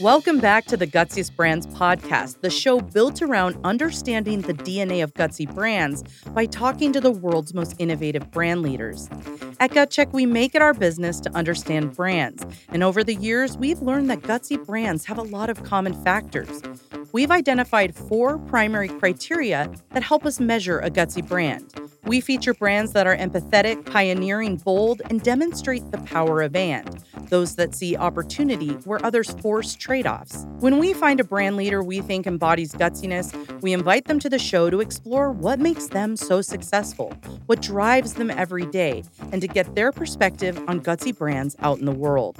Welcome back to the Gutsiest Brands podcast, the show built around understanding the DNA of Gutsy brands by talking to the world's most innovative brand leaders. At GutCheck, we make it our business to understand brands, and over the years, we've learned that Gutsy brands have a lot of common factors. We've identified four primary criteria that help us measure a Gutsy brand. We feature brands that are empathetic, pioneering, bold, and demonstrate the power of and, those that see opportunity where others force trade offs. When we find a brand leader we think embodies gutsiness, we invite them to the show to explore what makes them so successful, what drives them every day, and to get their perspective on gutsy brands out in the world.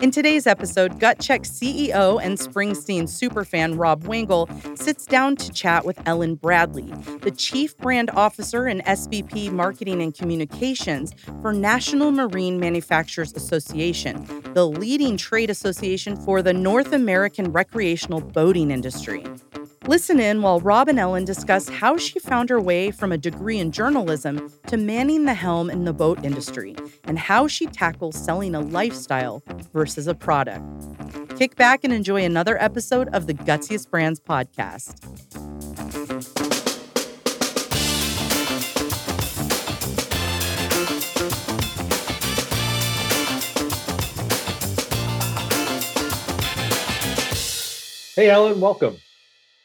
In today's episode, GutCheck CEO and Springsteen superfan Rob Wengel sits down to chat with Ellen Bradley, the Chief Brand Officer and SVP Marketing and Communications for National Marine Manufacturers Association, the leading trade association for the North American recreational boating industry. Listen in while Rob and Ellen discuss how she found her way from a degree in journalism to manning the helm in the boat industry and how she tackles selling a lifestyle versus a product. Kick back and enjoy another episode of the Gutsiest Brands podcast. Hey, Ellen, welcome.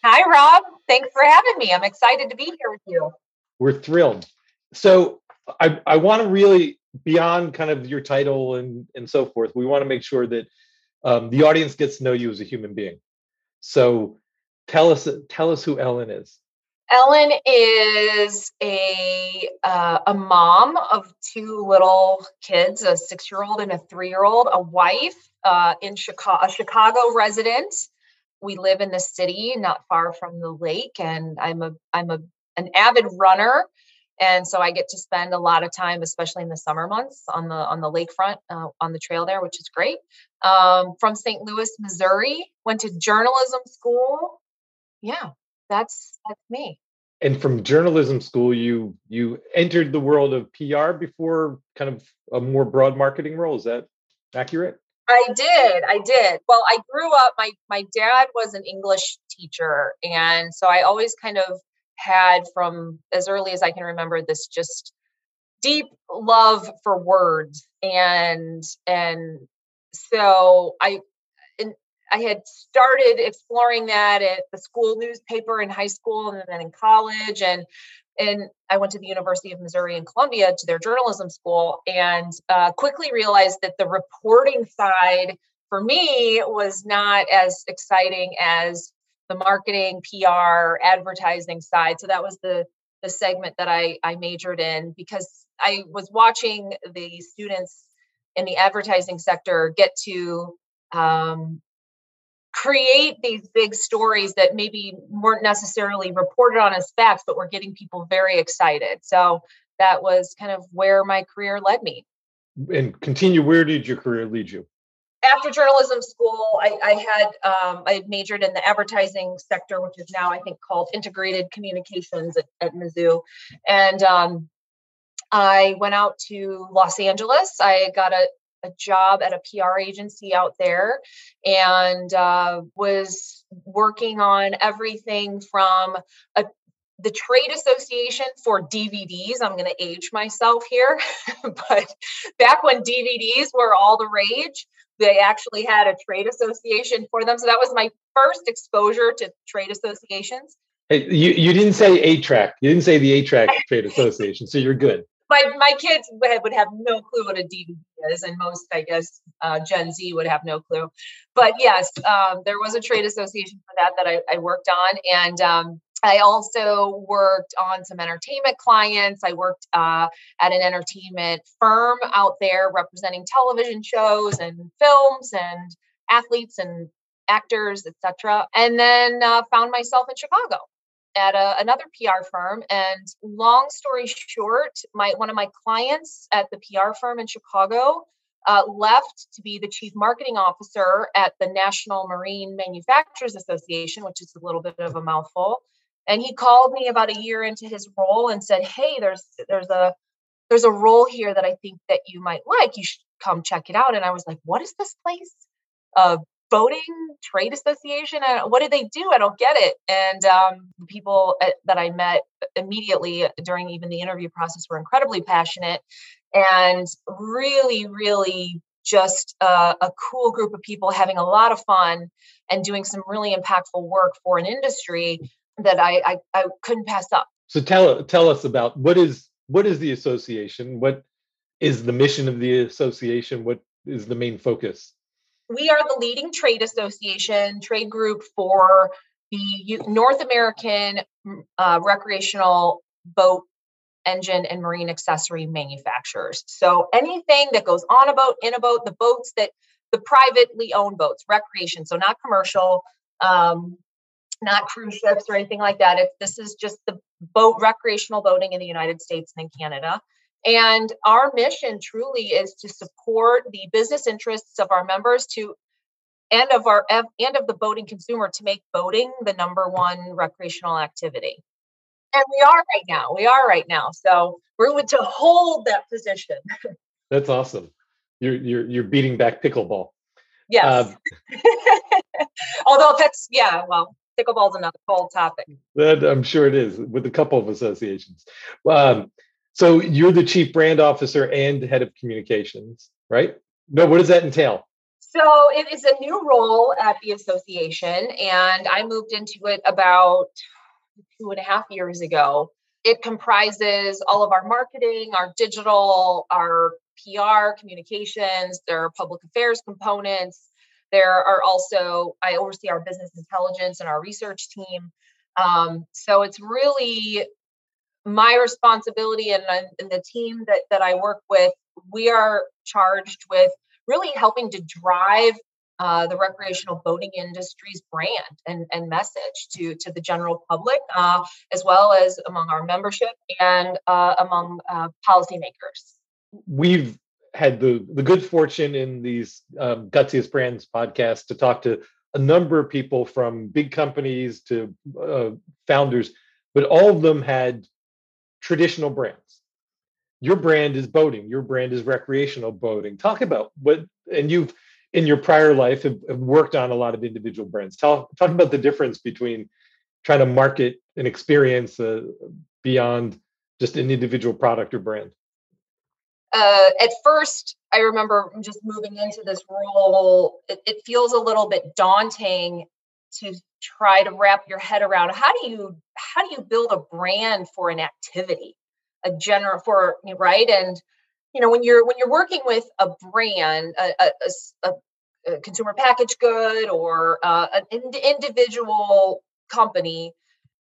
Hi, Rob. Thanks for having me. I'm excited to be here with you. We're thrilled. So, I, I want to really, beyond kind of your title and, and so forth, we want to make sure that um, the audience gets to know you as a human being. So, tell us tell us who Ellen is. Ellen is a uh, a mom of two little kids, a six year old and a three year old, a wife uh, in Chicago, a Chicago resident we live in the city not far from the lake and i'm a i'm a an avid runner and so i get to spend a lot of time especially in the summer months on the on the lakefront uh, on the trail there which is great. Um, from st louis missouri went to journalism school. Yeah that's that's me. And from journalism school you you entered the world of pr before kind of a more broad marketing role is that accurate I did. I did. Well, I grew up my my dad was an English teacher and so I always kind of had from as early as I can remember this just deep love for words and and so I and I had started exploring that at the school newspaper in high school and then in college and and I went to the University of Missouri in Columbia to their journalism school and uh, quickly realized that the reporting side for me was not as exciting as the marketing, PR, advertising side. So that was the the segment that I, I majored in because I was watching the students in the advertising sector get to um, create these big stories that maybe weren't necessarily reported on as facts, but were getting people very excited. So that was kind of where my career led me. And continue, where did your career lead you? After journalism school, I, I had um, I had majored in the advertising sector, which is now I think called integrated communications at, at Mizzou, and um, I went out to Los Angeles. I got a, a job at a PR agency out there and uh, was working on everything from a the trade association for DVDs. I'm going to age myself here, but back when DVDs were all the rage, they actually had a trade association for them. So that was my first exposure to trade associations. Hey, you, you didn't say 8 track. You didn't say the 8 track trade association. So you're good my my kids would have no clue what a DVD is, and most, I guess, uh, Gen Z would have no clue. But yes, um, there was a trade association for that that I, I worked on, and um, I also worked on some entertainment clients. I worked uh, at an entertainment firm out there representing television shows and films and athletes and actors, etc. And then uh, found myself in Chicago at a, another PR firm. And long story short, my one of my clients at the PR firm in Chicago uh, left to be the chief marketing officer at the National Marine Manufacturers Association, which is a little bit of a mouthful. And he called me about a year into his role and said, "Hey, there's there's a there's a role here that I think that you might like. You should come check it out." And I was like, "What is this place? A boating trade association? And what do they do? I don't get it." And um, the people that I met immediately during even the interview process were incredibly passionate and really, really just a, a, cool group of people having a lot of fun and doing some really impactful work for an industry that I, I, I couldn't pass up. So tell tell us about what is what is the association? What is the mission of the association? What is the main focus? We are the leading trade association, trade group for the North American uh, recreational boat engine and marine accessory manufacturers. So anything that goes on a boat, in a boat, the boats that the privately owned boats, recreation, so not commercial, um, not cruise ships or anything like that. If this is just the boat recreational boating in the United States and in Canada. And our mission truly is to support the business interests of our members to and of our and of the boating consumer to make boating the number one recreational activity. And we are right now. We are right now. So we're going to hold that position. That's awesome. You're you're you're beating back pickleball. Yes. Um, Although that's yeah, well, pickleball's another whole topic. That I'm sure it is with a couple of associations. Um, so you're the chief brand officer and head of communications, right? No, what does that entail? So it is a new role at the association, and I moved into it about two and a half years ago. It comprises all of our marketing, our digital, our PR, communications, there are public affairs components. There are also, I oversee our business intelligence and our research team. Um, so it's really my responsibility and, and the team that, that I work with. We are charged with really helping to drive uh, the recreational boating industry's brand and, and message to, to the general public, uh, as well as among our membership and uh, among uh, policymakers. We've had the, the good fortune in these um, Gutsiest Brands podcasts to talk to a number of people from big companies to uh, founders, but all of them had traditional brands. Your brand is boating. Your brand is recreational boating. Talk about what, and you've in your prior life have, have, worked on a lot of individual brands. Tell talk about the difference between trying to market an experience uh, beyond just an individual product or brand. Uh, at first, I remember just moving into this role. It, it feels a little bit daunting to try to wrap your head around how do you how do you build a brand for an activity, a general for right? And you know when you're when you're working with a brand a, a, a, a consumer package good or uh, an ind- individual company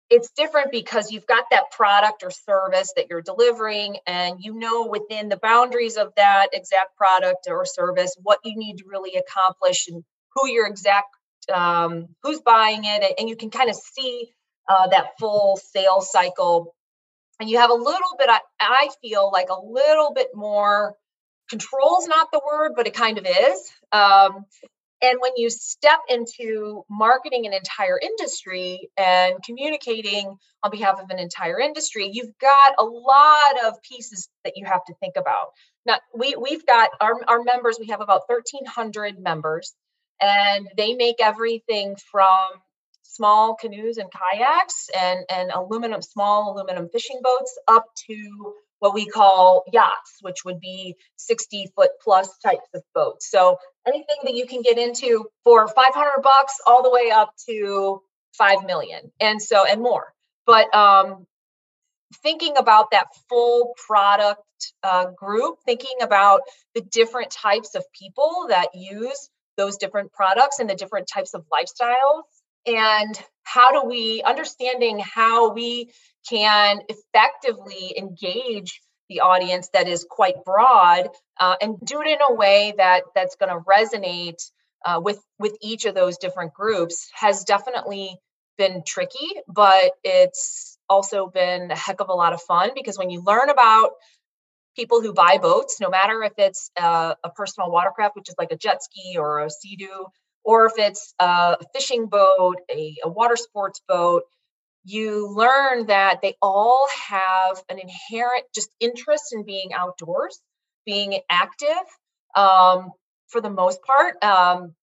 it's different because you've got that product or service that you're delivering and you know within the boundaries of that exact product or service what you need to really accomplish and who your exact um, who's buying it and you can kind of see uh, that full sales cycle. And you have a little bit I, I feel like a little bit more control is not the word but it kind of is um, and when you step into marketing an entire industry and communicating on behalf of an entire industry you've got a lot of pieces that you have to think about. Now we, we've got our, our members we have about 1300 members and they make everything from small canoes and kayaks and, and aluminum, small aluminum fishing boats up to what we call yachts, which would be 60 foot plus types of boats. So anything that you can get into for 500 bucks all the way up to 5 million and so and more. But um, thinking about that full product uh, group, thinking about the different types of people that use those different products and the different types of lifestyles. And how do we understanding how we can effectively engage the audience that is quite broad uh, and do it in a way that that's going to resonate uh, with with each of those different groups has definitely been tricky but it's also been a heck of a lot of fun because when you learn about people who buy boats, no matter if it's a, a personal watercraft, which is like a jet ski or a sea-doo, or if it's a fishing boat, a, a water sports boat, you learn that they all have an inherent just interest in being outdoors, being active um, for the most part. Um,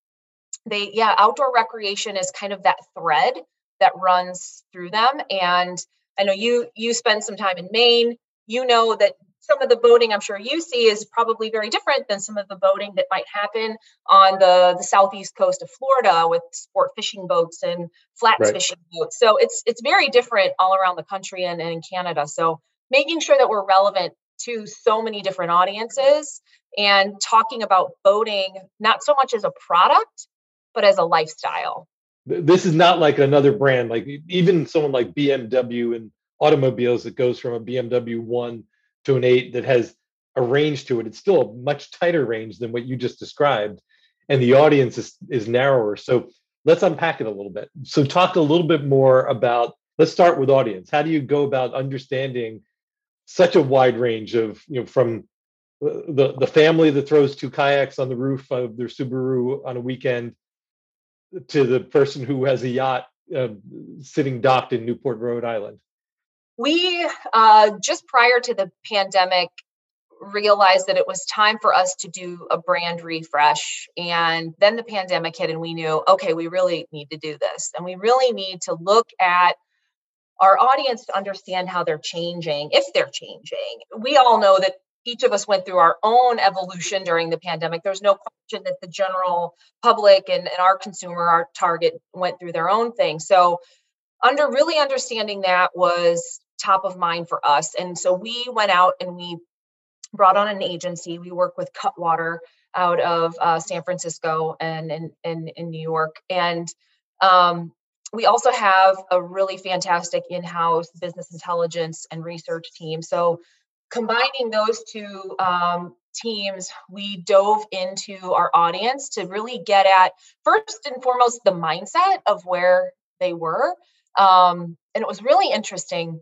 they, yeah, outdoor recreation is kind of that thread that runs through them. And I know you you spend some time in Maine. You know that some of the boating I'm sure you see is probably very different than some of the boating that might happen on the, the southeast coast of Florida with sport fishing boats and flats right. fishing boats. So it's it's very different all around the country and, and in Canada. So making sure that we're relevant to so many different audiences and talking about boating not so much as a product but as a lifestyle this is not like another brand like even someone like bmw and automobiles that goes from a bmw 1 to an 8 that has a range to it. It's still a much tighter range than what you just described and the audience is, is narrower. So let's unpack it a little bit. So talk a little bit more about let's start with audience. How do you go about understanding such a wide range of you know from the the family that throws two kayaks on the roof of their Subaru on a weekend to the person who has a yacht uh, sitting docked in Newport, Rhode Island? We uh, just prior to the pandemic realized that it was time for us to do a brand refresh. And then the pandemic hit, and we knew, okay, we really need to do this. And we really need to look at our audience to understand how they're changing, if they're changing. We all know that each of us went through our own evolution during the pandemic. There's no question that the general public and, and our consumer, our target, went through their own thing. So, under really understanding that was top of mind for us. And so we went out and we brought on an agency. We work with Cutwater out of uh, San Francisco and in, in, in New York. And um, we also have a really fantastic in-house business intelligence and research team. So combining those two um, teams, we dove into our audience to really get at first and foremost the mindset of where they were. Um, and it was really interesting.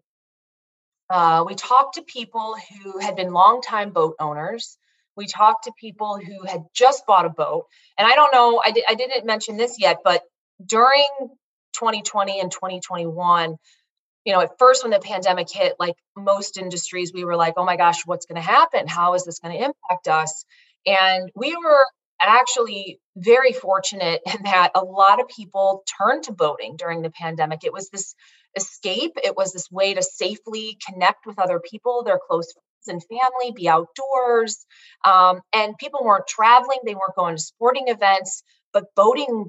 Uh, we talked to people who had been longtime boat owners. We talked to people who had just bought a boat. And I don't know, I, I didn't mention this yet, but during 2020 and 2021, you know, at first when the pandemic hit, like most industries, we were like, oh my gosh, what's going to happen? How is this going to impact us? And we were actually very fortunate in that a lot of people turned to boating during the pandemic. It was this escape, it was this way to safely connect with other people, their close friends and family, be outdoors. Um, and people weren't traveling, they weren't going to sporting events, but boating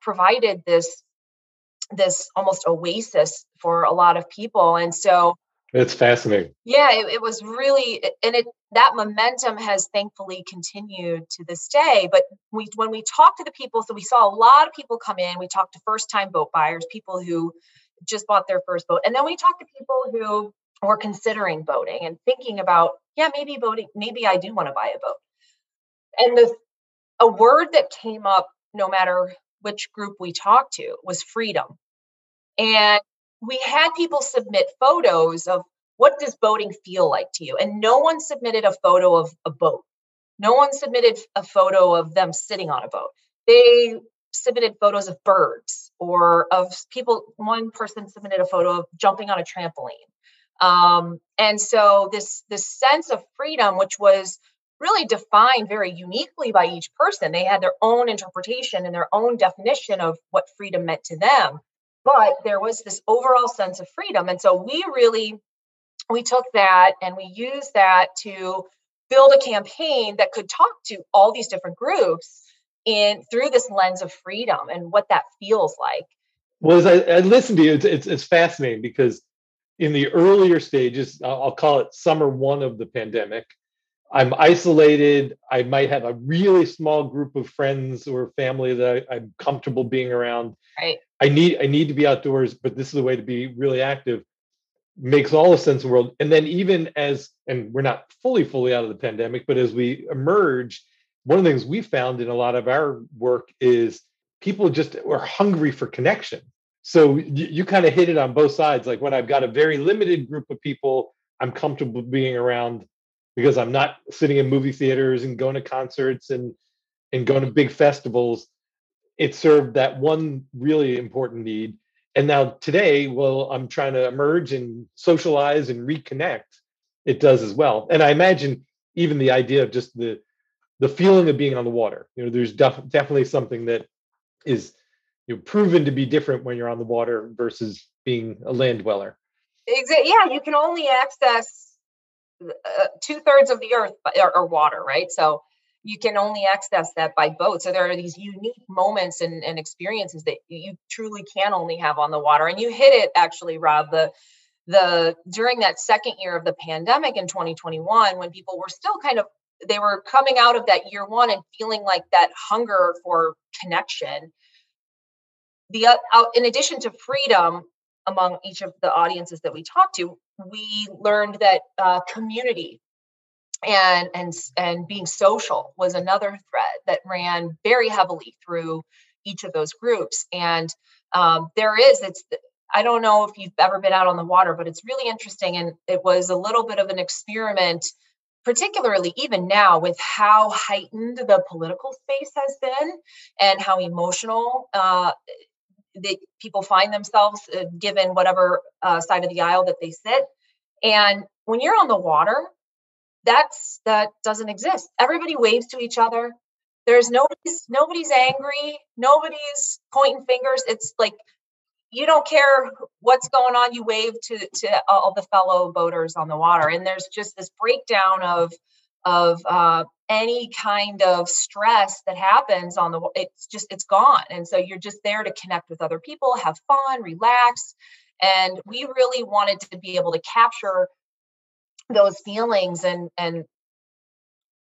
provided this this almost oasis for a lot of people. And so it's fascinating. Yeah, it, it, was really, and it that momentum has thankfully continued to this day. But we, when we talked to the people, so we saw a lot of people come in. We talked to first-time boat buyers, people who just bought their first boat, and then we talked to people who were considering boating and thinking about, yeah, maybe boating, maybe I do want to buy a boat. And the a word that came up, no matter which group we talked to, was freedom. And we had people submit photos of what does boating feel like to you? And no one submitted a photo of a boat. No one submitted a photo of them sitting on a boat. They submitted photos of birds or of people. One person submitted a photo of jumping on a trampoline. Um, and so this this sense of freedom, which was really defined very uniquely by each person, they had their own interpretation and their own definition of what freedom meant to them but there was this overall sense of freedom and so we really we took that and we used that to build a campaign that could talk to all these different groups in through this lens of freedom and what that feels like well as i, I listen to you it's, it's, it's fascinating because in the earlier stages i'll call it summer one of the pandemic I'm isolated. I might have a really small group of friends or family that I, am comfortable being around. Right. I need I need to be outdoors, but this is a way to be really active. Makes all the sense in the world. And then even as and we're not fully fully out of the pandemic, but as we emerge, one of the things we found in a lot of our work is people just are hungry for connection. So you, you kind of hit it on both sides. Like when I've got a very limited group of people I'm comfortable being around because I'm not sitting in movie theaters and going to concerts and and going to big festivals. It served that one really important need. And now today, well, I'm trying to emerge and socialize and reconnect. It does as well. And I imagine even the idea of just the the feeling of being on the water. You know, there's def- definitely something that is you know, proven to be different when you're on the water versus being a land dweller. Exactly. Yeah, you can only access uh, two thirds of the earth are, water, right? So you can only access that by boat. So there are these unique moments and, and experiences that you truly can only have on the water. And you hit it actually, Rob. The the during that second year of the pandemic in 2021, when people were still kind of they were coming out of that year one and feeling like that hunger for connection. The uh, in addition to freedom among each of the audiences that we talked to we learned that uh, community and and and being social was another thread that ran very heavily through each of those groups. And um, there is it's i don't know if you've ever been out on the water but it's really interesting and it was a little bit of an experiment particularly even now with how heightened the political space has been and how emotional uh, that people find themselves uh, given whatever uh, side of the aisle that they sit. And when you're on the water that's that doesn't exist. Everybody waves to each other. There's nobody's nobody's angry. Nobody's pointing fingers. It's like you don't care what's going on you wave to to all the fellow boaters on the water. And there's just this breakdown of of uh, any kind of stress that happens on the it's just it's gone. And so you're just there to connect with other people have fun relax. And we really wanted to be able to capture those feelings and and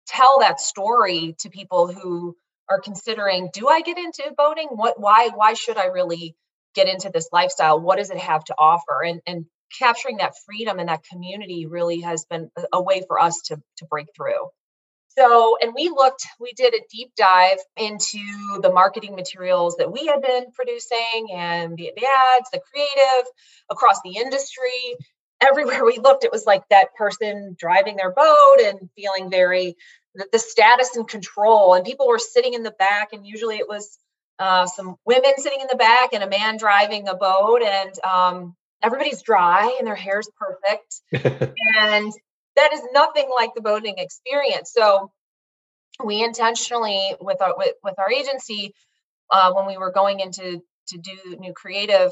tell that story to people who are considering do i get into boating? What why why should i really get into this lifestyle what does it have to offer? And and capturing that freedom and that community really has been a way for us to to break through. So and we looked we did a deep dive into the marketing materials that we had been producing and the, the ads the creative across the industry. Everywhere we looked it was like that person driving their boat and feeling very the, the status and control and people were sitting in the back and usually it was uh, some women sitting in the back and a man driving a boat and um, everybody's dry and their hair's perfect. And that is nothing like the boating experience. So we intentionally with our with, with our agency uh, when we were going into to do new creative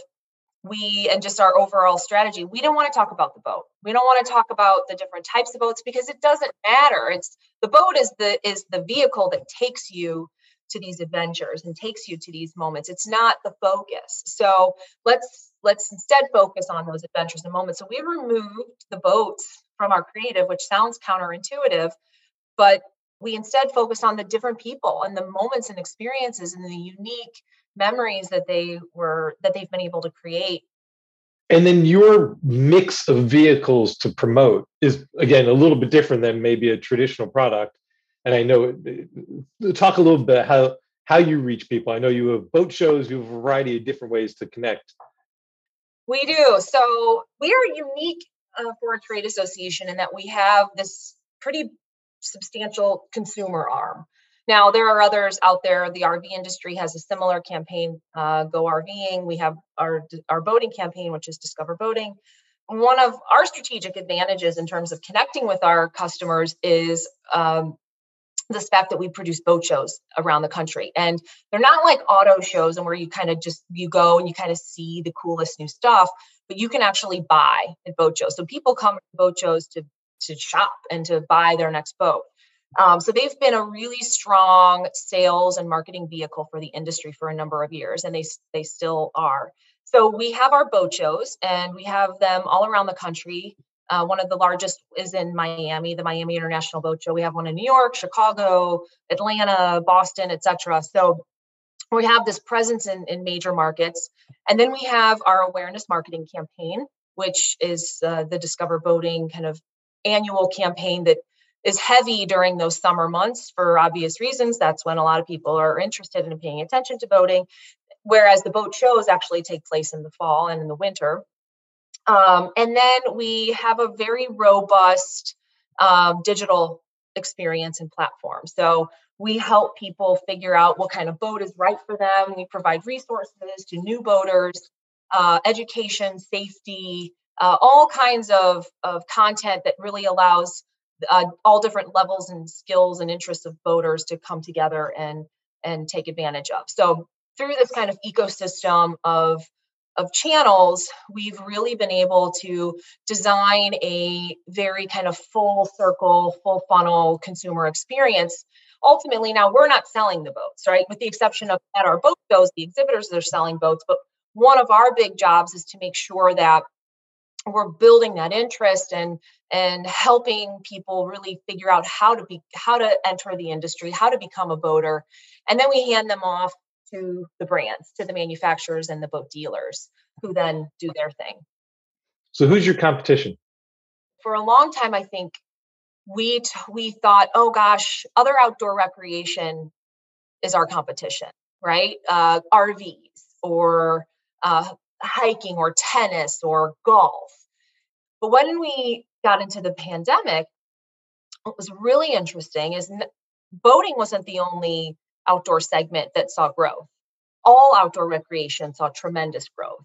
we and just our overall strategy we don't want to talk about the boat. We don't want to talk about the different types of boats because it doesn't matter. It's the boat is the is the vehicle that takes you to these adventures and takes you to these moments. It's not the focus. So let's let's instead focus on those adventures and moments. So we removed the boats from our creative which sounds counterintuitive but we instead focused on the different people and the moments and experiences and the unique memories that they were that they've been able to create. And then your mix of vehicles to promote is again a little bit different than maybe a traditional product and I know talk a little bit how how you reach people. I know you have boat shows, you have a variety of different ways to connect. We do. So we are unique uh, for a trade association in that we have this pretty substantial consumer arm. Now there are others out there. The RV industry has a similar campaign, uh, Go RVing. We have our our boating campaign, which is Discover Boating. One of our strategic advantages in terms of connecting with our customers is um, this fact that we produce boat shows around the country. And they're not like auto shows and where you kind of just you go and you kind of see the coolest new stuff but you can actually buy at boat shows. So people come to boat shows to to shop and to buy their next boat. Um, so they've been a really strong sales and marketing vehicle for the industry for a number of years and they they still are. So we have our boat shows and we have them all around the country uh, one of the largest is in Miami, the Miami International Boat Show. We have one in New York, Chicago, Atlanta, Boston, etc. So we have this presence in, in major markets. And then we have our awareness marketing campaign, which is uh, the Discover Boating kind of annual campaign that is heavy during those summer months for obvious reasons. That's when a lot of people are interested in paying attention to boating. Whereas the boat shows actually take place in the fall and in the winter. Um, and then we have a very robust um, digital experience and platform. So we help people figure out what kind of boat is right for them. We provide resources to new boaters, uh, education, safety, uh, all kinds of, of content that really allows uh, all different levels and skills and interests of boaters to come together and and take advantage of. So through this kind of ecosystem of of channels, we've really been able to design a very kind of full circle, full funnel consumer experience. Ultimately, now we're not selling the boats, right? With the exception of at our boat shows, the exhibitors are selling boats, but one of our big jobs is to make sure that we're building that interest and and helping people really figure out how to be how to enter the industry how to become a boater and then we hand them off to the brands to the manufacturers and the boat dealers who then do their thing. So who's your competition? For a long time i think we t- we thought oh gosh other outdoor recreation is our competition right? Uh, rvs or uh, hiking or tennis or golf. But when we got into the pandemic, what was really interesting is boating wasn't the only outdoor segment that saw growth. All outdoor recreation saw tremendous growth.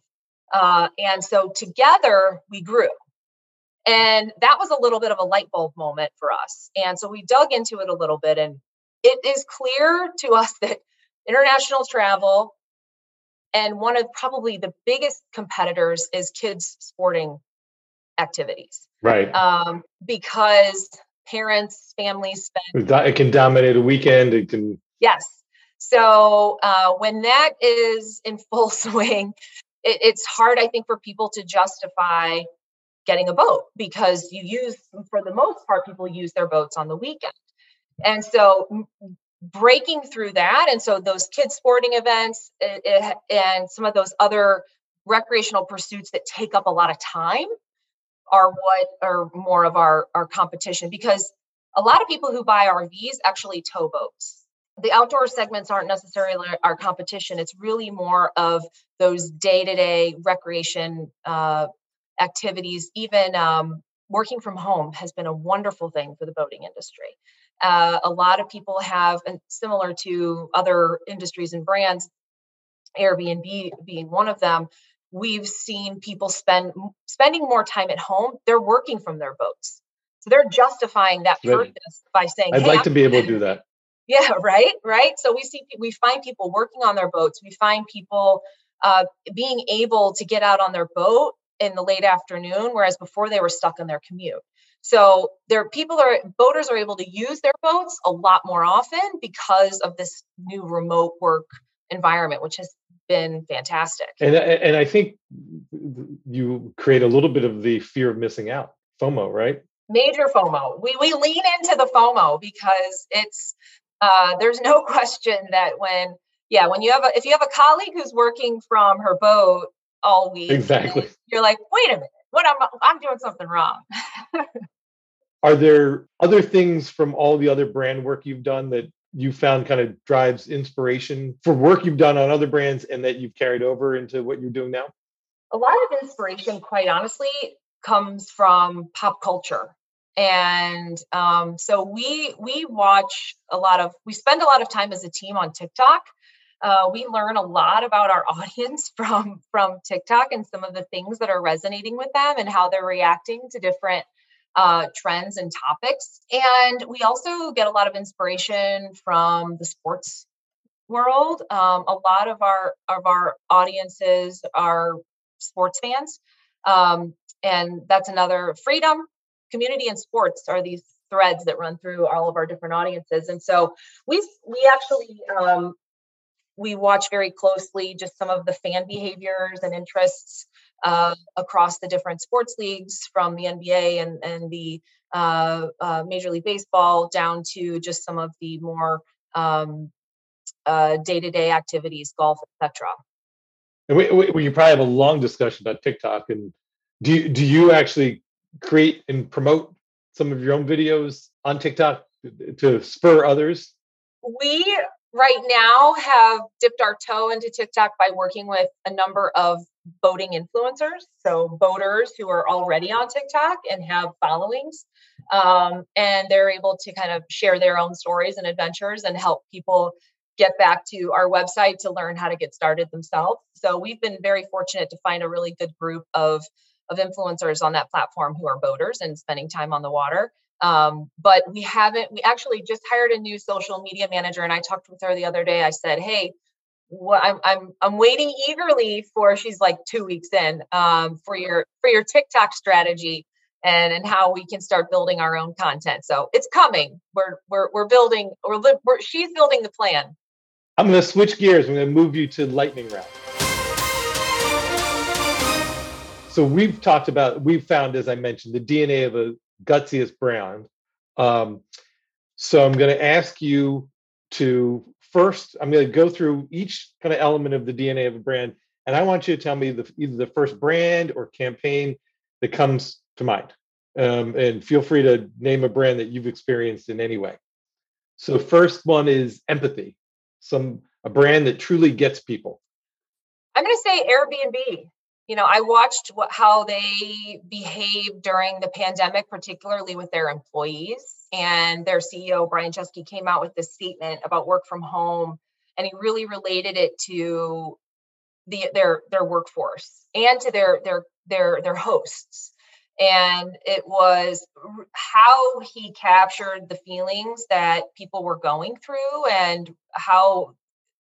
Uh, and so together we grew. And that was a little bit of a light bulb moment for us. And so we dug into it a little bit. And it is clear to us that international travel and one of probably the biggest competitors is kids sporting activities. Right. Um, because parents, families spend. It can dominate a weekend. It can. Yes. So uh, when that is in full swing, it, it's hard, I think, for people to justify getting a boat because you use, for the most part, people use their boats on the weekend. And so breaking through that and so those kids sporting events it, it, and some of those other recreational pursuits that take up a lot of time are what are more of our our competition because a lot of people who buy RVs actually tow boats. The outdoor segments aren't necessarily our competition. It's really more of those day-to-day recreation uh, activities. Even um, working from home has been a wonderful thing for the boating industry. Uh, a lot of people have, and similar to other industries and brands, Airbnb being one of them, we've seen people spend spending more time at home. They're working from their boats, so they're justifying that purpose by saying, "I'd hey, like I'm to be able to do that." Yeah, right, right. So we see we find people working on their boats. We find people uh, being able to get out on their boat in the late afternoon, whereas before they were stuck in their commute. So there people are boaters are able to use their boats a lot more often because of this new remote work environment, which has been fantastic. And and I think you create a little bit of the fear of missing out, FOMO, right? Major FOMO. We we lean into the FOMO because it's uh, there's no question that when yeah when you have a if you have a colleague who's working from her boat all week, exactly, you're like, wait a minute, what I'm I'm doing something wrong. Are there other things from all the other brand work you've done that you found kind of drives inspiration for work you've done on other brands and that you've carried over into what you're doing now? A lot of inspiration, quite honestly, comes from pop culture. And um, so we we watch a lot of we spend a lot of time as a team on TikTok uh, we learn a lot about our audience from from TikTok and some of the things that are resonating with them and how they're reacting to different uh, trends and topics. And we also get a lot of inspiration from the sports world. Um, a lot of our of our audiences are sports fans, um, and that's another freedom, community, and sports are these threads that run through all of our different audiences. And so we we actually um, we watch very closely just some of the fan behaviors and interests uh, across the different sports leagues from the NBA and, and the uh, uh, Major League Baseball down to just some of the more um, uh, day-to-day activities, golf, etc. And we, we, we probably have a long discussion about TikTok. And do you, do you actually create and promote some of your own videos on TikTok to spur others? We right now have dipped our toe into TikTok by working with a number of boating influencers. So, boaters who are already on TikTok and have followings. Um, and they're able to kind of share their own stories and adventures and help people get back to our website to learn how to get started themselves. So we've been very fortunate to find a really good group of of influencers on that platform who are boaters and spending time on the water. Um, but we haven't. We actually just hired a new social media manager, and I talked with her the other day. I said, "Hey, what I'm I'm I'm waiting eagerly for." She's like two weeks in um, for your for your TikTok strategy and and how we can start building our own content. So it's coming. We're we're we're building. We're, we're she's building the plan. I'm going to switch gears. I'm going to move you to lightning round. So we've talked about, we've found, as I mentioned, the DNA of a gutsiest brand. Um, so I'm going to ask you to first, I'm going to go through each kind of element of the DNA of a brand, and I want you to tell me the, either the first brand or campaign that comes to mind. Um, and feel free to name a brand that you've experienced in any way. So first one is empathy, some a brand that truly gets people. I'm going to say Airbnb you know, I watched what, how they behaved during the pandemic, particularly with their employees. And their CEO, Brian Chesky, came out with this statement about work from home, and he really related it to the their their workforce and to their their their their hosts. And it was how he captured the feelings that people were going through and how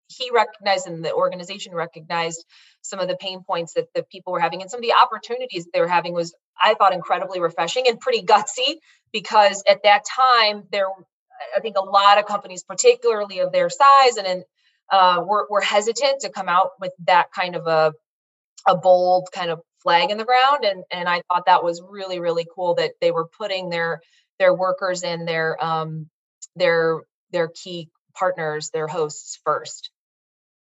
he recognized and the organization recognized some of the pain points that the people were having and some of the opportunities they were having was i thought incredibly refreshing and pretty gutsy because at that time there i think a lot of companies particularly of their size and in, uh, were, were hesitant to come out with that kind of a a bold kind of flag in the ground and and i thought that was really really cool that they were putting their their workers and their um their their key partners their hosts first.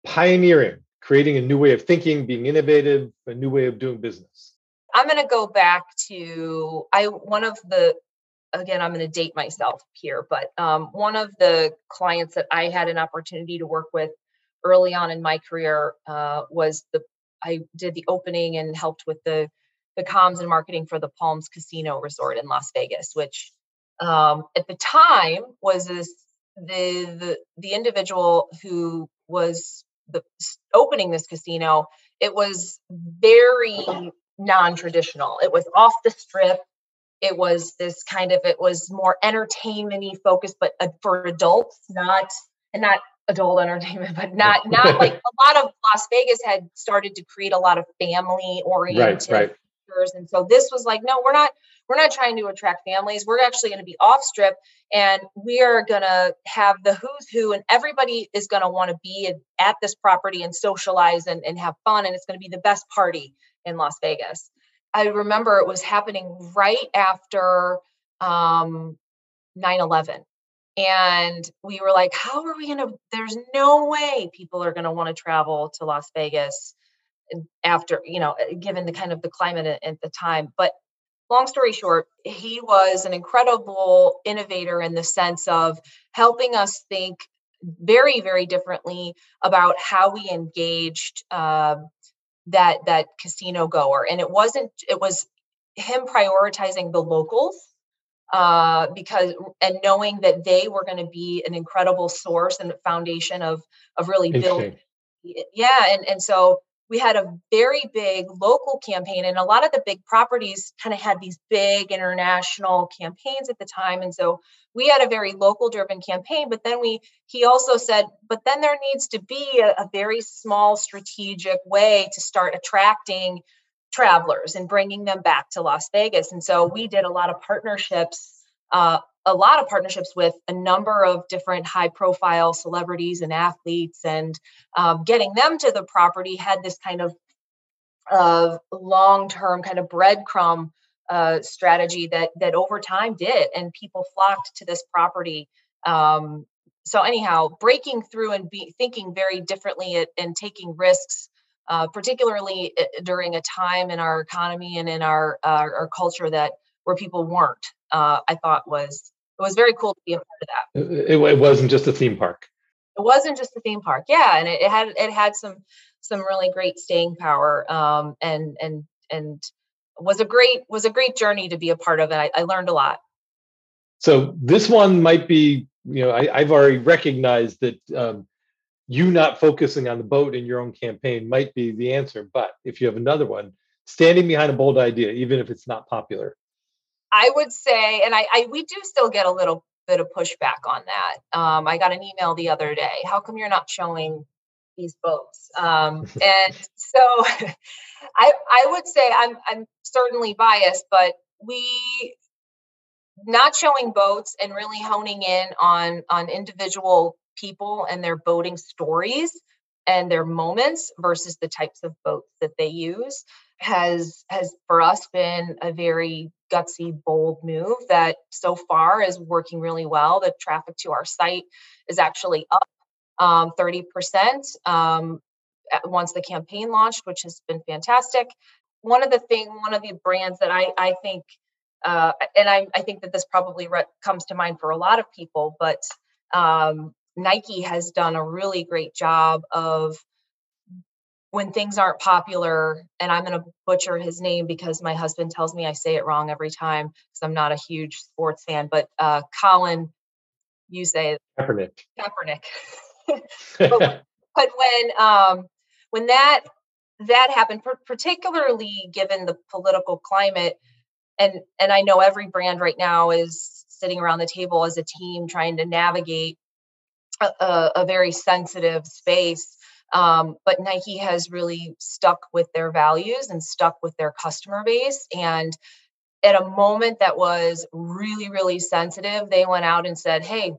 Pioneering, creating a new way of thinking, being innovative, a new way of doing business? I'm going to go back to I one of the again I'm going to date myself here, but um, one of the clients that I had an opportunity to work with early on in my career uh, was the I did the opening and helped with the the comms and marketing for the Palms Casino Resort in Las Vegas, which um, at the time was this the the the individual who was the opening this casino, it was very non-traditional. It was off the strip. It was this kind of it was more entertainment-y focused, but uh, for adults, not and not adult entertainment, but not not like a lot of Las Vegas had started to create a lot of family oriented right, right and so this was like no we're not we're not trying to attract families. We're actually going to be off strip and we are going to have the who's who and everybody is going to want to be at this property and socialize and, and have fun and it's going to be the best party in las vegas. I remember it was happening right after um, 9-11 and we were like how are we going to there's no way people are going to want to travel to las vegas after you know given the kind of the climate at, the time. But long story short he was an incredible innovator in the sense of helping us think very very differently about how we engaged uh, that that casino goer. And it wasn't it was him prioritizing the locals uh, because and knowing that they were going to be an incredible source and foundation of of really building yeah and and so we had a very big local campaign and a lot of the big properties kind of had these big international campaigns at the time and so we had a very local driven campaign but then we he also said but then there needs to be a, a very small strategic way to start attracting travelers and bringing them back to las vegas and so we did a lot of partnerships uh, a lot of partnerships with a number of different high profile celebrities and athletes and um, getting them to the property had this kind of of long term kind of breadcrumb uh, strategy that that over time did and people flocked to this property. Um, so anyhow breaking through and be thinking very differently at, and taking risks uh, particularly uh, during a time in our economy and in our, our, our culture that where people weren't uh, I thought was it was very cool to be a part of that. It, it, wasn't just a theme park. It wasn't just a theme park, yeah, and it, it had it had some some really great staying power, um, and and and was a great was a great journey to be a part of, and I, I learned a lot. So this one might be, you know, I, have already recognized that um, you not focusing on the boat in your own campaign might be the answer. But if you have another one, standing behind a bold idea, even if it's not popular. I would say, and I, I we do still get a little bit of pushback on that. Um, I got an email the other day. How come you're not showing these boats? Um, and so, I I would say I'm I'm certainly biased, but we not showing boats and really honing in on on individual people and their boating stories and their moments versus the types of boats that they use has has for us been a very gutsy bold move that so far is working really well. The traffic to our site is actually up um, 30% um, once the campaign launched which has been fantastic. One of the thing one of the brands that i i think uh, and I, I think that this probably re- comes to mind for a lot of people, but um, Nike has done a really great job of when things aren't popular, and I'm going to butcher his name because my husband tells me I say it wrong every time because I'm not a huge sports fan, but uh, Colin, you say Kaepernick. Kaepernick. but, but when um, when that that happened, particularly given the political climate, and and I know every brand right now is sitting around the table as a team trying to navigate a, a very sensitive space. Um, but Nike has really stuck with their values and stuck with their customer base. And at a moment that was really, really sensitive, they went out and said, Hey,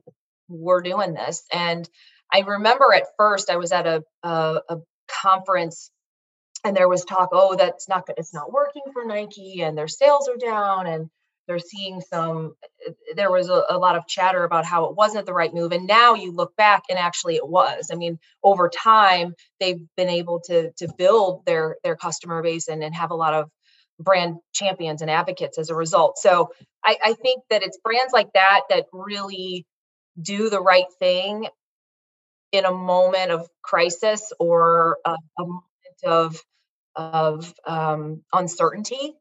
we're doing this. And I remember at first I was at a, a, a conference and there was talk, oh, that's not good. it's not working for Nike and their sales are down and they're seeing some eh, there was a, a, lot of chatter about how it wasn't the right move and now you look back and actually it was. I mean over time they've been able to to build their their customer base and, and have a lot of brand champions and advocates as a result. So I, I think that it's brands like that that really do the right thing in a moment of crisis or a, a moment of of um, uncertainty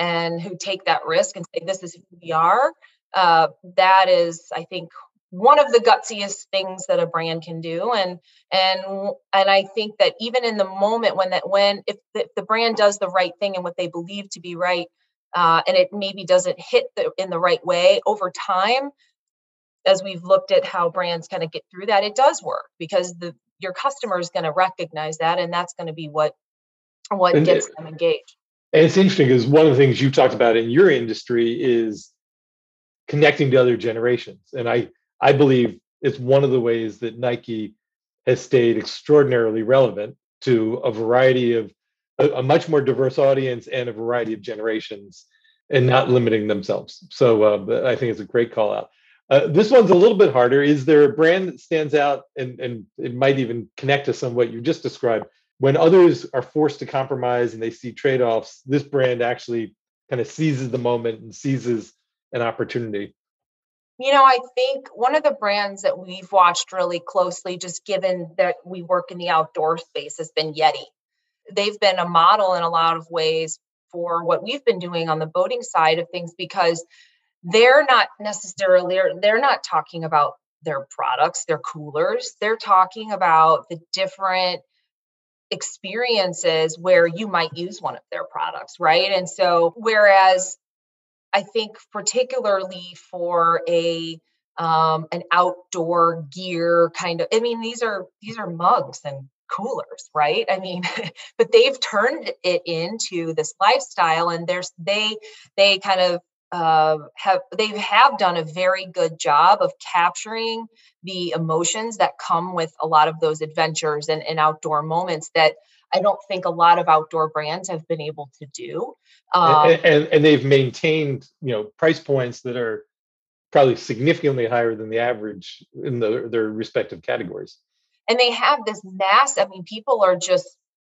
and who take that risk and say this is who we are uh, that is i think one of the gutsiest things that a brand can do and and and i think that even in the moment when that when if the, if the brand does the right thing and what they believe to be right uh, and it maybe doesn't hit the, in the right way over time as we've looked at how brands kind of get through that it does work because the your customer is going to recognize that and that's going to be what what and gets it, them engaged and it's interesting because one of the things you've talked about in your industry is connecting to other generations. And I, I believe it's one of the ways that Nike has stayed extraordinarily relevant to a variety of a, a much more diverse audience and a variety of generations and not limiting themselves. So uh, I think it's a great call out. Uh, this one's a little bit harder. Is there a brand that stands out and, and it might even connect to some what you just described when others are forced to compromise and they see trade-offs this brand actually kind of seizes the moment and seizes an opportunity. You know i think one of the brands that we've watched really closely just given that we work in the outdoor space has been yeti. They've been a model in a lot of ways for what we've been doing on the boating side of things because they're not necessarily they're not talking about their products their coolers. They're talking about the different experiences where you might use one of their products, right? And so, whereas I think particularly for a um, an outdoor gear kind of, I mean, these are these are mugs and coolers, right? I mean, but they've turned it into this lifestyle, and there's they they kind of uh, have they have done a very good job of capturing the emotions that come with a lot of those adventures and, and outdoor moments that I don't think a lot of outdoor brands have been able to do. Um, and, and, and they've maintained you know price points that are probably significantly higher than the average in the, their respective categories. And they have this mass. I mean, people are just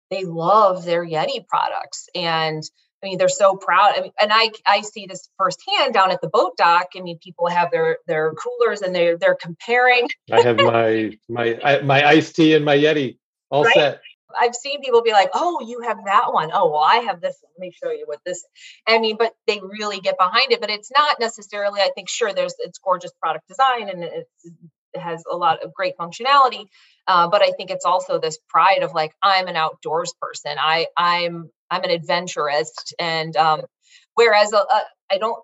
they love their Yeti products and I mean, they're so proud. I mean, and I I see this firsthand down at the boat dock. I mean, people have their their coolers and they're they're comparing. I have my my my iced tea and my Yeti all right? set. I've seen people be like, "Oh, you have that one. Oh, well, I have this one. Let me show you what this." I mean, but they really get behind it. But it's not necessarily. I think sure, there's it's gorgeous product design and it's, it has a lot of great functionality. Uh, but I think it's also this pride of like I'm an outdoors person. I I'm I'm an adventurist, and um, whereas uh, I don't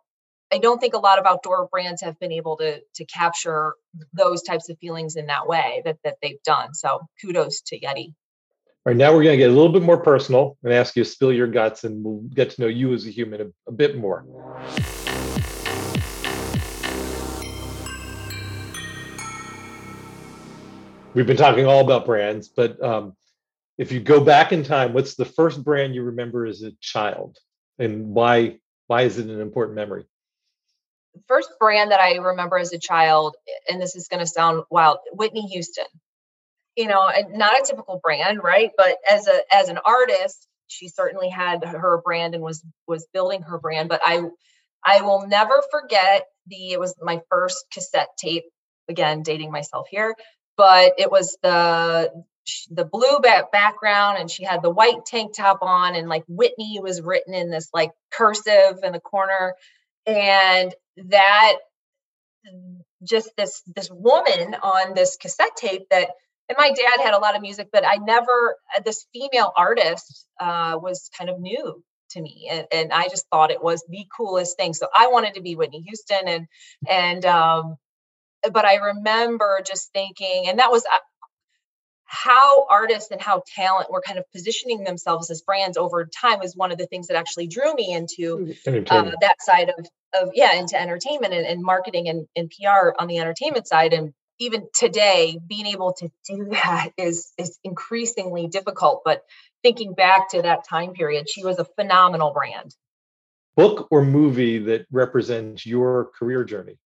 I don't think a lot of outdoor brands have been able to to capture those types of feelings in that way that that they've done. So kudos to Yeti. All right, now we're going to get a little bit more personal and ask you to spill your guts, and we'll get to know you as a human a, a bit more. We've been talking all about brands, but um, if you go back in time, what's the first brand you remember as a child, and why? Why is it an important memory? first brand that I remember as a child, and this is going to sound wild, Whitney Houston. You know, not a typical brand, right? But as a as an artist, she certainly had her brand and was was building her brand. But I I will never forget the it was my first cassette tape. Again, dating myself here, but it was the the blue back background and she had the white tank top on and like Whitney was written in this like cursive in the corner. And that just this this woman on this cassette tape that and my dad had a lot of music but i never uh, this female artist uh, was kind of new to me and, and i just thought it was the coolest thing. So i wanted to be whitney houston and and um but i remember just thinking and that was uh, how artists and how talent were kind of positioning themselves as brands over time was one of the things that actually drew me into uh, that side of, of yeah into entertainment and, and marketing and, and pr on the entertainment side. And even today being able to do that is is increasingly difficult. But thinking back to that time period she was a phenomenal brand. Book or movie that represents your career journey?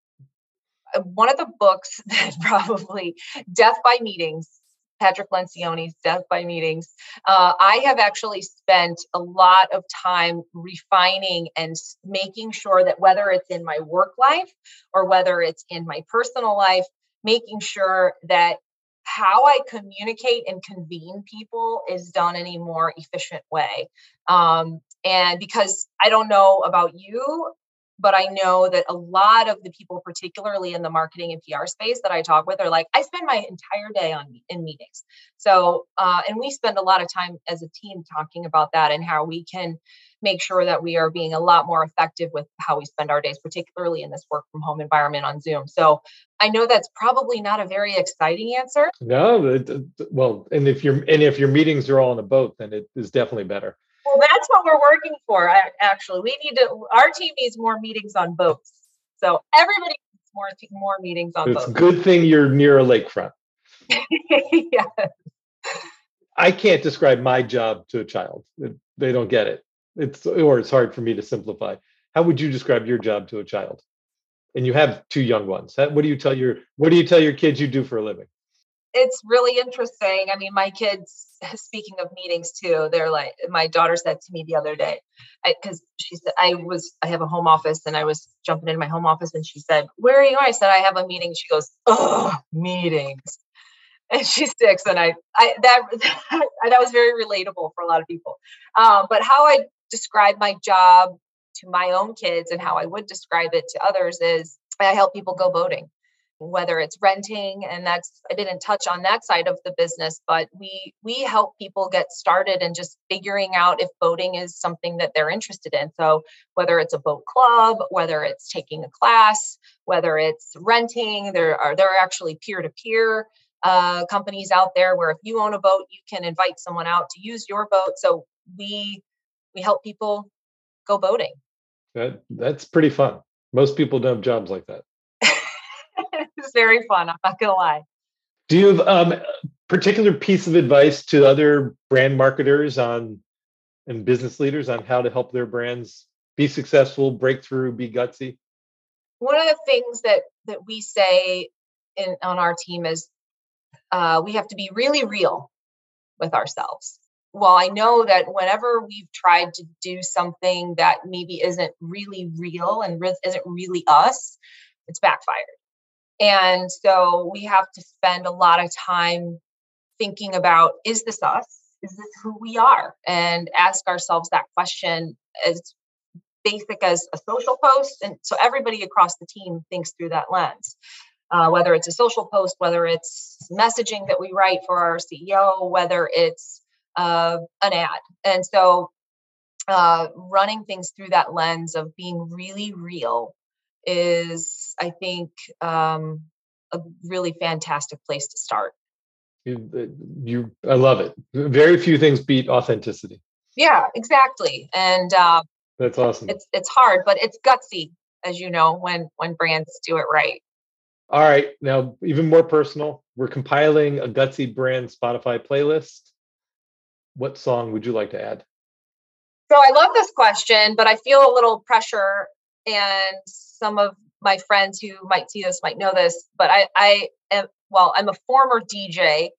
Uh, one of the books that probably death by meetings Patrick Lencioni's Death by Meetings. Uh, I have actually spent a lot of time refining and making sure that whether it's in my work life or whether it's in my personal life, making sure that how I communicate and convene people is done in a more efficient way. Um, and because I don't know about you, but I know that a lot of the people, particularly in the marketing and PR space that I talk with, are like, I spend my entire day on in meetings. So, uh, and we spend a lot of time as a team talking about that and how we can make sure that we are being a lot more effective with how we spend our days, particularly in this work from home environment on Zoom. So, I know that's probably not a very exciting answer. No, well, and if your and if your meetings are all on a boat, then it is definitely better. Well, that's what we're working for. Actually, we need to. Our team needs more meetings on boats. So everybody needs more more meetings on it's boats. It's a good thing you're near a lakefront. yeah. I can't describe my job to a child. They don't get it. It's or it's hard for me to simplify. How would you describe your job to a child? And you have two young ones. What do you tell your What do you tell your kids you do for a living? It's really interesting. I mean, my kids, speaking of meetings too, they're like, my daughter said to me the other day, because she said, I was, I have a home office and I was jumping into my home office and she said, Where are you? I said, I have a meeting. She goes, Oh, meetings. And she's six. And I, I, that, that, that was very relatable for a lot of people. Um, but how I describe my job to my own kids and how I would describe it to others is I help people go boating whether it's renting and that's i didn't touch on that side of the business but we we help people get started and just figuring out if boating is something that they're interested in. So whether it's a boat club whether it's taking a class whether it's renting there are there are actually peer-to-peer uh, companies out there where if you own a boat you can invite someone out to use your boat. So we we help people go boating. That that's pretty fun. Most people don't have jobs like that it's very fun. I'm not gonna lie. Do you have um, a particular piece of advice to other brand marketers on and business leaders on how to help their brands be successful, break through, be gutsy? One of the things that that we say in on our team is uh, we have to be really real with ourselves. Well, I know that whenever we've tried to do something that maybe isn't really real and isn't really us, it's backfired. And so we have to spend a lot of time thinking about is this us? is this who we are? And ask ourselves that question as basic as a social post. And so everybody across the team thinks through that lens. Uh, whether it's a social post, whether it's messaging that we write for our CEO, whether it's uh, an ad. And so uh, running things through that lens of being really real is, I think, um, a really fantastic place to start. You, uh, you, I love it. Very few things beat authenticity. Yeah, exactly. And uh, that's awesome. It's it's hard, but it's gutsy, as you know, when when brands do it right. All right, now even more personal. We're compiling a gutsy brand Spotify playlist. What song would you like to add? So I love this question, but I feel a little pressure, and some of my friends who might see this might know this, but I, I am well, I'm a former DJ,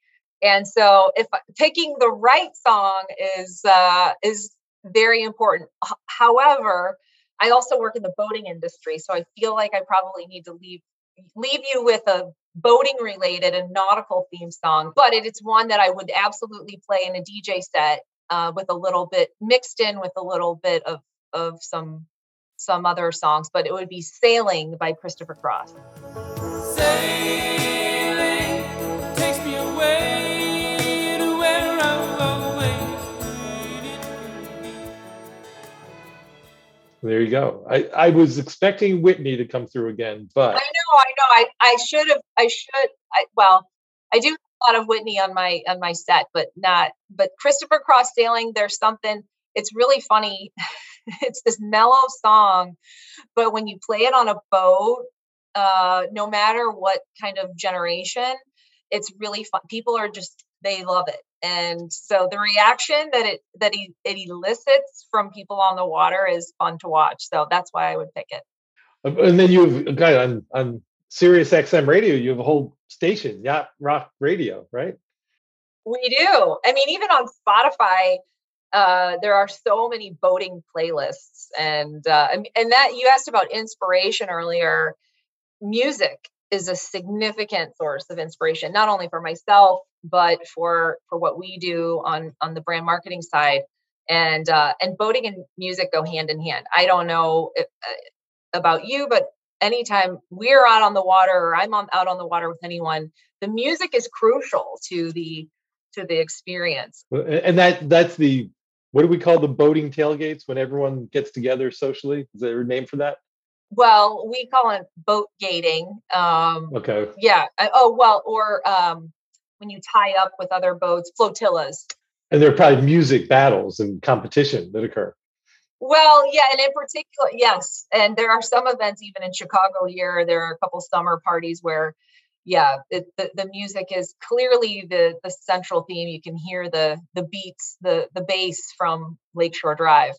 and so if picking the right song is uh, is very important. H- however, I also work in the boating industry, so I feel like I probably need to leave leave you with a boating related and nautical theme song, but it is one that I would absolutely play in a DJ set uh, with a little bit mixed in with a little bit of of some some other songs, but it would be "Sailing" by Christopher Cross. There you go. I, I was expecting Whitney to come through again, but I know, I know. I, I should have I should I well, I do a lot of Whitney on my on my set, but not but Christopher Cross sailing, there's something it's really funny. it's this mellow song, but when you play it on a boat, uh, no matter what kind of generation, it's really fun. People are just they love it. And so the reaction that it that he it elicits from people on the water is fun to watch. So that's why I would pick it. And then you have got on on Sirius XM radio, you have a whole station, Yacht Rock Radio, right? We do. I mean, even on Spotify, uh, there are so many boating playlists, and uh, and that you asked about inspiration earlier. Music is a significant source of inspiration, not only for myself but for for what we do on on the brand marketing side. And uh, and boating and music go hand in hand. I don't know if, uh, about you, but anytime we're out on the water or I'm on, out on the water with anyone, the music is crucial to the to the experience. And that that's the what do we call the boating tailgates when everyone gets together socially? Is there a name for that? Well, we call it boat gating. Um, okay. Yeah. Oh well, or um, when you tie up with other boats, flotillas. And there are probably music battles and competition that occur. Well, yeah, and in particular, yes. And there are some events even in Chicago here. There are a couple summer parties where, yeah, it, the, the music is clearly the the central theme. You can hear the the beats, the the bass from Lakeshore Drive.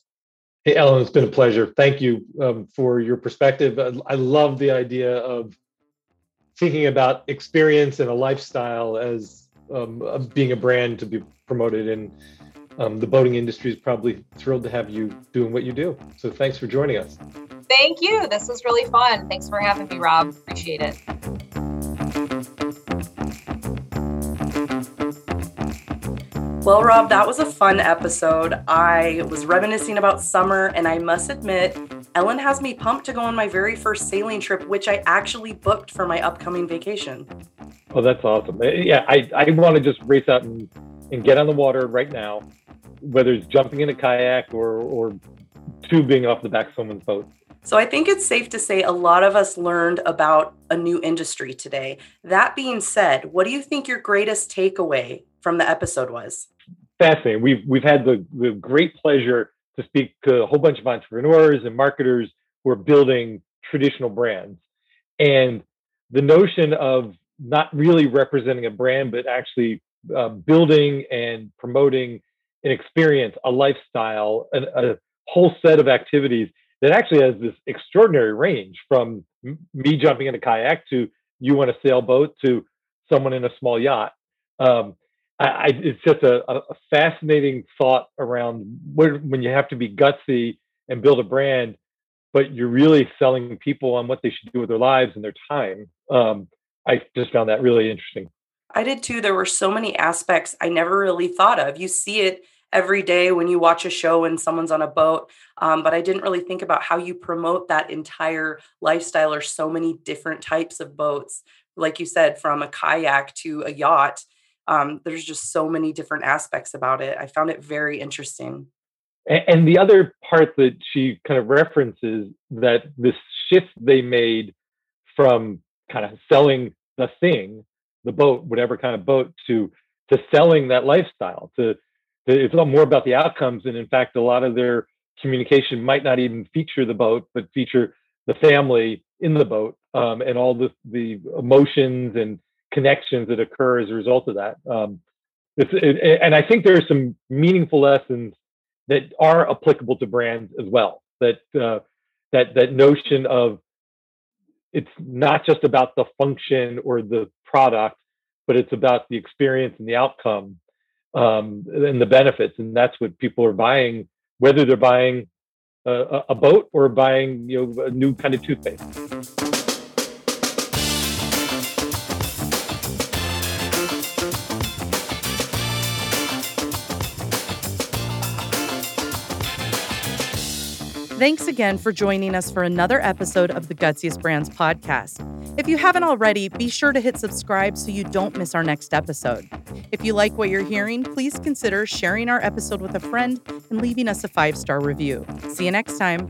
Hey, Ellen, it's been a pleasure. Thank you um, for your perspective. I, I love the idea of thinking about experience and a lifestyle as um, being a brand to be promoted and um, the boating industry is probably thrilled to have you doing what you do. So thanks for joining us. Thank you. This was really fun. Thanks for having me, Rob. Appreciate it. Well, Rob, that was a fun episode. I was reminiscing about summer, and I must admit, Ellen has me pumped to go on my very first sailing trip, which I actually booked for my upcoming vacation. Oh, that's awesome. Eh, yeah, I, I want to just race out and and get on the water right now, whether it's jumping in a kayak or, or tubing off the back of someone's boat. So I think it's safe to say a lot of us learned about a new industry today. That being said, what do you think your greatest takeaway from the episode was? Fascinating. We've we've had the, the great pleasure to speak to a whole bunch of entrepreneurs and marketers who are building traditional brands. And the notion of not really representing a brand, but actually uh, building and promoting an experience, a lifestyle, an, a whole set of activities that actually has this extraordinary range from me jumping in a kayak to you on a sailboat to someone in a small yacht. Um, I, I, it's just a, a, fascinating thought around where, when you have to be gutsy and build a brand, but you're really selling people on what they should do with their lives and their time. Um, I just found that really interesting. I did too. There were so many aspects I never really thought of. You see it every day when you watch a show and someone's on a boat, um, but I didn't really think about how you promote that entire lifestyle or so many different types of boats. Like you said, from a kayak to a yacht, um, there's just so many different aspects about it. I found it very interesting. And, the other part that she kind of references that this shift they made from kind of selling the thing the boat, whatever kind of boat, to to selling that lifestyle. To, to it's all more about the outcomes, and in fact, a lot of their communication might not even feature the boat, but feature the family in the boat um, and all the the emotions and connections that occur as a result of that. Um, it, and I think there are some meaningful lessons that are applicable to brands as well. That uh, that that notion of it's not just about the function or the product, but it's about the experience and the outcome um, and the benefits. And that's what people are buying, whether they're buying a, a boat or buying you know a new kind of toothpaste. Thanks again for joining us for another episode of the Gutsiest Brands podcast. If you haven't already, be sure to hit subscribe so you don't miss our next episode. If you like what you're hearing, please consider sharing our episode with a friend and leaving us a five star review. See you next time.